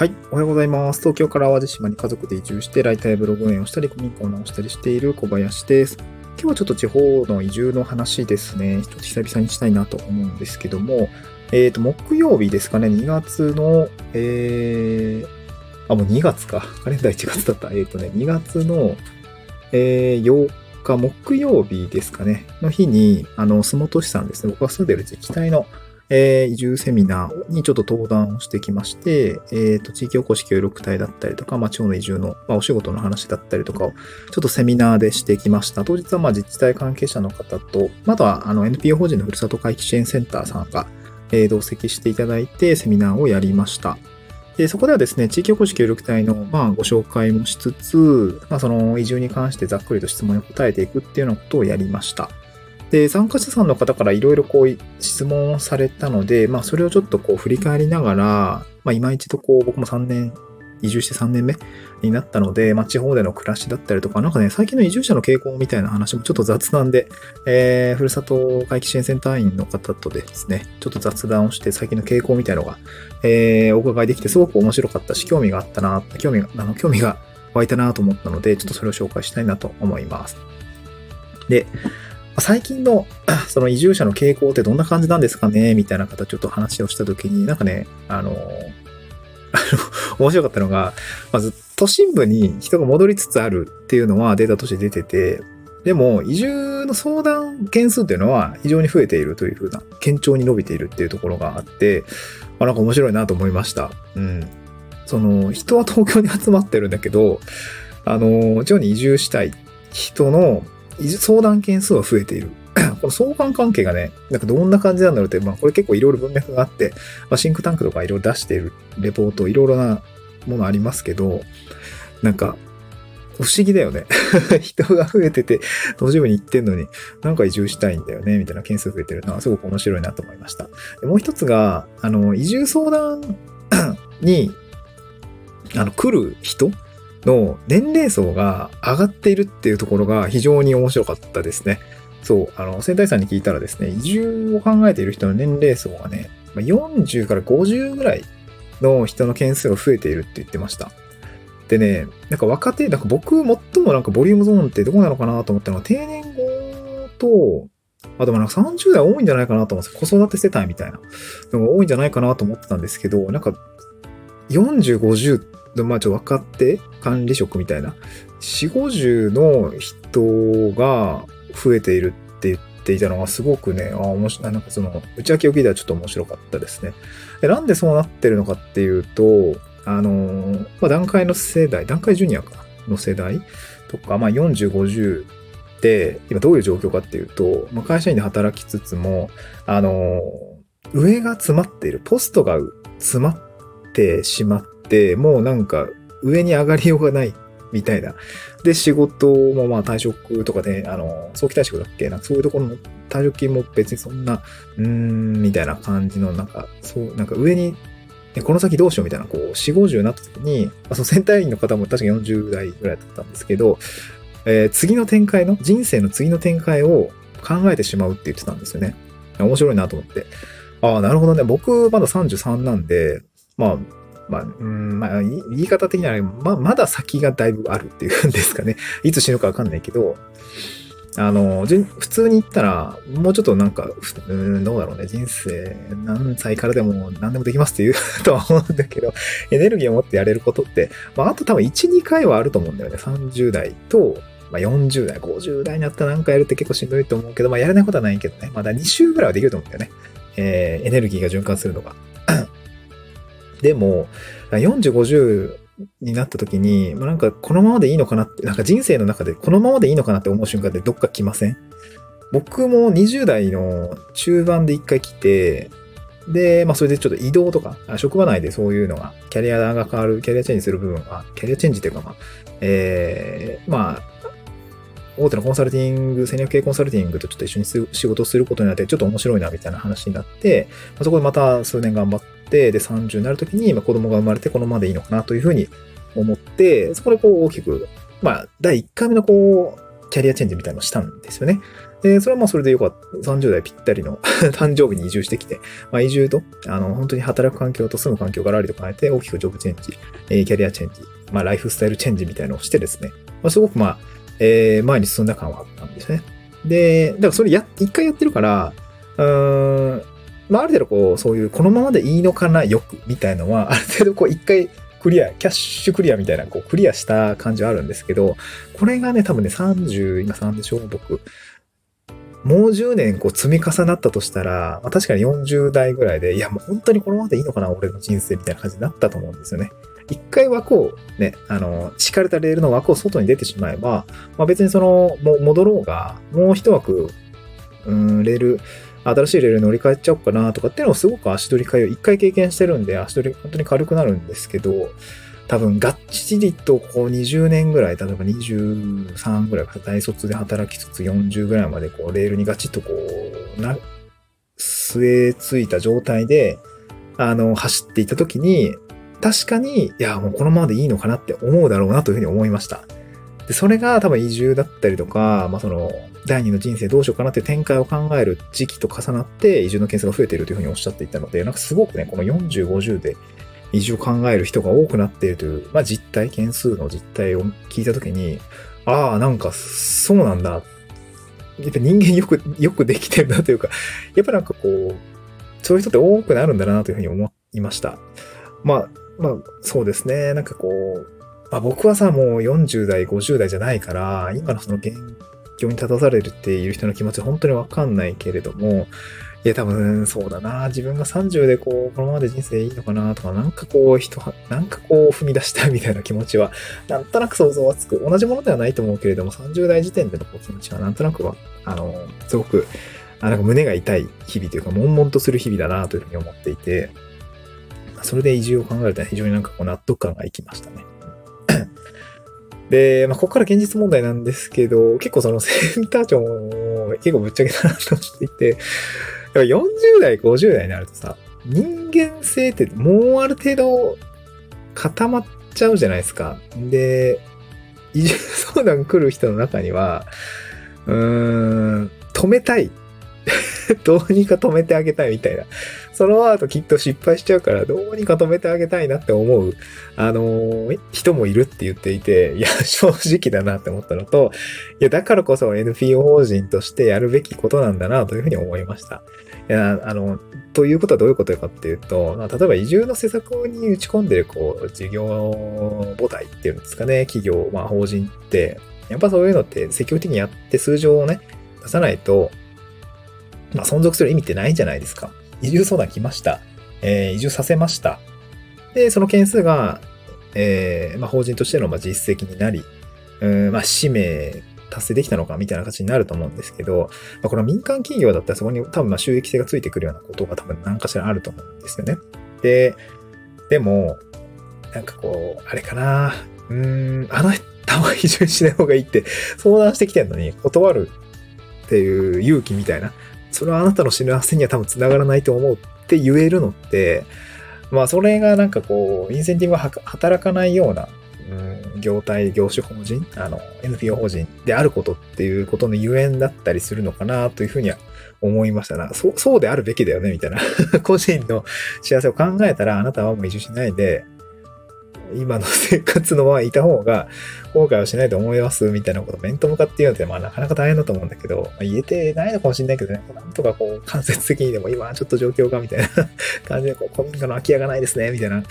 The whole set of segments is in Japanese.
はい。おはようございます。東京から淡路島に家族で移住して、ライターやブログ運営をしたり、古民家を直したりしている小林です。今日はちょっと地方の移住の話ですね。ちょっと久々にしたいなと思うんですけども、えっ、と、木曜日ですかね、2月の、えー、あ、もう2月か。カレンダー1月だった。えっ、とね、2月の、えー、8日木曜日ですかね、の日に、あの、洲本市さんですね、僕が住んでる自治体の、えー移住セミナーにちょっと登壇をしてきまして、えっ、と、地域おこし協力隊だったりとか、まあ、地方の移住の、まあ、お仕事の話だったりとかを、ちょっとセミナーでしてきました。当日は、まあ、自治体関係者の方と、または、あの、NPO 法人のふるさと回帰支援センターさんが、えー同席していただいて、セミナーをやりました。で、そこではですね、地域おこし協力隊の、まあ、ご紹介もしつつ、まあ、その移住に関してざっくりと質問に答えていくっていうようなことをやりました。で、参加者さんの方からいろいろこう質問をされたので、まあそれをちょっとこう振り返りながら、まあ今一度こう僕も3年、移住して3年目になったので、まあ地方での暮らしだったりとか、なんかね、最近の移住者の傾向みたいな話もちょっと雑談で、えー、ふるさと回帰支援センター員の方とですね、ちょっと雑談をして最近の傾向みたいのが、えー、お伺いできてすごく面白かったし、興味があったな、興味が、あの、興味が湧いたなと思ったので、ちょっとそれを紹介したいなと思います。で、最近の その移住者の傾向ってどんな感じなんですかね？みたいな方ちょっと話をしたときに、なんかね、あの、面白かったのが、まず都心部に人が戻りつつあるっていうのはデータとして出てて、でも移住の相談件数っていうのは非常に増えているというふうな、堅調に伸びているっていうところがあって、あなんか面白いなと思いました。うん。その、人は東京に集まってるんだけど、あの、地方に移住したい人の相談件数は増えている。この相関関係がね、なんかどんな感じなんだろうって、まあこれ結構いろいろ文脈があって、まあシンクタンクとかいろいろ出しているレポート、いろいろなものありますけど、なんか、不思議だよね。人が増えてて、都市部に行ってんのに、なんか移住したいんだよね、みたいな件数増えてるのはすごく面白いなと思いました。でもう一つが、あの、移住相談に、あの、来る人の年齢層が上がっているっていうところが非常に面白かったですね。そう、あの、仙台さんに聞いたらですね、移住を考えている人の年齢層がね、40から50ぐらいの人の件数が増えているって言ってました。でね、なんか若手、なんか僕最もなんかボリュームゾーンってどこなのかなと思ったのは定年後と、あとまあなんか30代多いんじゃないかなと思うんです子育て世帯みたいなのが多いんじゃないかなと思ってたんですけど、なんか40、50の、まあちょっと若手管理職みたいな、4、50の人が増えているって言っていたのがすごくね、あ面白、なんかその、内訳を聞いたらちょっと面白かったですね。でなんでそうなってるのかっていうと、あのまあ、段階の世代、段階ジュニアかの世代とか、まあ、40、50で、今どういう状況かっていうと、まあ、会社員で働きつつも、あの上が詰まっている、ポストが詰まってしまって、もうなんか上に上がりようがないみたいな。で、仕事もまあ退職とかで、あの、早期退職だっけ？なんかそういうところの退職金も別にそんな、うーん、みたいな感じの、なんか、そう、なんか上に、えこの先どうしようみたいな、こう、4、50になった時に、まあ、そのセンター員の方も確か40代ぐらいだったんですけど、えー次の展開の、人生の次の展開を考えてしまうって言ってたんですよね。面白いなと思って。ああ、なるほどね。僕、まだ33なんで、まあ、まあ、うん、まあ、言い方的には、まあ、まだ先がだいぶあるっていうんですかね。いつ死ぬかわかんないけど、あの、普通に言ったら、もうちょっとなんか、うん、どうだろうね。人生何歳からでも何でもできますって言う とは思うんだけど、エネルギーを持ってやれることって、まあ、あと多分1、2回はあると思うんだよね。30代と、まあ、40代、50代になったら何回やるって結構しんどいと思うけど、まあ、やれないことはないけどね。まだ2週ぐらいはできると思うんだよね。えーエネルギーが循環するのが。でも、40、50になった時に、まあ、なんかこのままでいいのかなって、なんか人生の中でこのままでいいのかなって思う瞬間ってどっか来ません？僕も20代の中盤で一回来て、で、まあそれでちょっと移動とか、職場内でそういうのが、キャリアが変わる、キャリアチェンジする部分が、キャリアチェンジっていうかまあ、えー、まあ、大手のコンサルティング、戦略系コンサルティングとちょっと一緒に仕事をすることになって、ちょっと面白いなみたいな話になって、まあそこでまた数年頑張って、で、30になるときに、まあ、子供が生まれてこのままでいいのかなというふうに思って、そこでこう大きく、まあ、第1回目のこう、キャリアチェンジみたいなのをしたんですよね。で、それはまあそれでよかった。30代ぴったりの 誕生日に移住してきて、まあ移住と、あの、本当に働く環境と住む環境がらりと変えて、大きくジョブチェンジ、えー、キャリアチェンジ、まあライフスタイルチェンジみたいなのをしてですね、まあすごくまあ、えー、前に進んだ感はあったんですね。で、だからそれや、一回やってるから、うーん、まあある程度こう、そういうこのままでいいのかな、よく、みたいのは、ある程度こう一回クリア、キャッシュクリアみたいな、こうクリアした感じはあるんですけど、これがね、多分ね、30、今3でしょ僕。もう10年こう積み重なったとしたら、まあ、確かに40代ぐらいで、いやもう本当にこのままでいいのかな、俺の人生みたいな感じになったと思うんですよね。一回枠をね、あの、敷かれたレールの枠を外に出てしまえば、まあ別にその、もう戻ろうが、もう一枠、うん、レール、新しいレールに乗り換えちゃおうかなとかっていうのをすごく足取り替えを一回経験してるんで、足取り本当に軽くなるんですけど、多分、がっちりとこう20年ぐらい、例えば23ぐらいから大卒で働きつつ40ぐらいまでこうレールにガチッとこう、な、据えついた状態で、あの、走っていた時に、確かに、いや、もうこのままでいいのかなって思うだろうなというふうに思いました。で、それが多分移住だったりとか、まあその、第二の人生どうしようかなっていう展開を考える時期と重なって移住の件数が増えているというふうにおっしゃっていたので、なんかすごくね、この40、50で移住を考える人が多くなっているという、まあ実態、件数の実態を聞いたときに、ああ、なんかそうなんだ。やっぱ人間よく、よくできてるなというか、やっぱなんかこう、そういう人って多くなるんだなというふうに思いました。まあ、まあ、そうですね。なんかこう、まあ、僕はさ、もう40代、50代じゃないから、今のその現況に立たされるっていう人の気持ち本当にわかんないけれども、いや、多分、そうだな。自分が30でこう、このままで人生いいのかなとか、なんかこう、人、なんかこう、踏み出したいみたいな気持ちは、なんとなく想像はつく。同じものではないと思うけれども、30代時点でのこう気持ちは、なんとなくは、あの、すごく、あなんか胸が痛い日々というか、悶々とする日々だなというふうに思っていて、それで移住を考えると非常になんかこう納得感がいきましたね。で、まあ、ここから現実問題なんですけど、結構そのセンター長も結構ぶっちゃけたなとしていて、ぱ40代、50代になるとさ、人間性ってもうある程度固まっちゃうじゃないですか。で、移住相談来る人の中には、うーん、止めたい。どうにか止めてあげたいみたいな。その後きっと失敗しちゃうから、どうにか止めてあげたいなって思う、あのー、人もいるって言っていて、いや、正直だなって思ったのと、いや、だからこそ NPO 法人としてやるべきことなんだなというふうに思いました。いや、あの、ということはどういうことかっていうと、ま例えば移住の施策に打ち込んでる、こう、事業母体っていうんですかね、企業、まあ法人って、やっぱそういうのって積極的にやって数字をね、出さないと、まあ存続する意味ってないじゃないですか。移住相談来ました。えー、移住させました。で、その件数が、えー、まあ法人としての実績になり、うん、まあ使命達成できたのかみたいな形になると思うんですけど、まあ、これは民間企業だったらそこに多分まあ収益性がついてくるようなことが多分何かしらあると思うんですよね。で、でも、なんかこう、あれかな、うーん、あの人は移住しない方がいいって相談してきてんのに断るっていう勇気みたいな、それはあなたの幸せには多分繋がらないと思うって言えるのって、まあそれがなんかこう、インセンティブが働かないようなうん、業態、業種法人、あの、NPO 法人であることっていうことのゆえんだったりするのかなというふうには思いましたな。そう、そうであるべきだよね、みたいな。個人の幸せを考えたら、あなたはもう移住しないで、今の生活のままいた方が後悔はしないと思いますみたいなこと面と向かって言うのって、まあなかなか大変だと思うんだけど、まあ、言えてないのかもしれないけどね、なんとかこう間接的にでも今はちょっと状況がみたいな 感じで、こう古民家の空き家がないですね、みたいな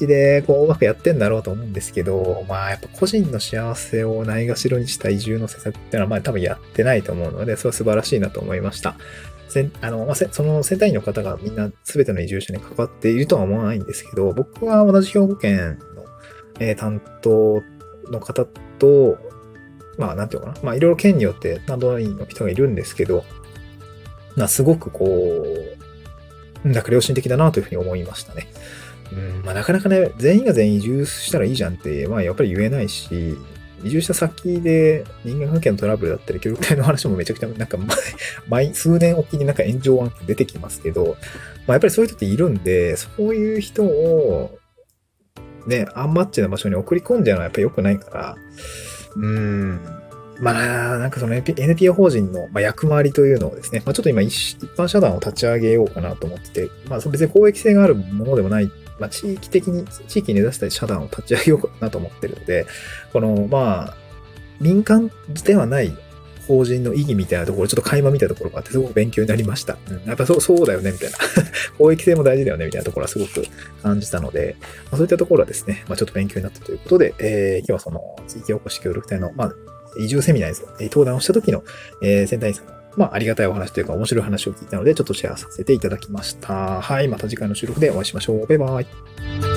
ちで、こう、うまくやってんだろうと思うんですけど、まあ、やっぱ個人の幸せをないがしろにした移住の施策っていうのは、まあ、多分やってないと思うので、それは素晴らしいなと思いました。せあの、まあ、その選対員の方がみんな全ての移住者に関わっているとは思わないんですけど、僕は同じ兵庫県の、えー、担当の方と、まあ、なんていうかな。まあ、いろいろ県によって担当員の人がいるんですけど、ま、すごくこう、なんか良心的だなというふうに思いましたね。うんまあ、なかなかね、全員が全員移住したらいいじゃんって、まあ、やっぱり言えないし、移住した先で人間関係のトラブルだったり、協力隊の話もめちゃくちゃ、なんか 毎、数年おきになんか炎上案件出てきますけど、まあ、やっぱりそういう人っているんで、そういう人を、ね、アンマッチな場所に送り込んじゃうのはやっぱり良くないから、うーん、まあ、なんかその NPO 法人の役回りというのをですね、まあ、ちょっと今一般社団を立ち上げようかなと思ってて、まあ別に公益性があるものでもない、まあ地域的に、地域に根ざした社団を立ち上げようかなと思ってるので、この、まあ、民間ではない法人の意義みたいなところ、ちょっと垣間見たところがあって、すごく勉強になりました。うん、やっぱそう、そうだよね、みたいな。公益性も大事だよね、みたいなところはすごく感じたので、まあ、そういったところはですね、まあ、ちょっと勉強になったということで、えー、今日はその、地域おこし協力隊の、まあ、移住セミナーです。登壇をした時の、えー、先隊員さんのまあ、ありがたいお話というか面白い話を聞いたので、ちょっとシェアさせていただきました。はい。また次回の収録でお会いしましょう。バイバイ。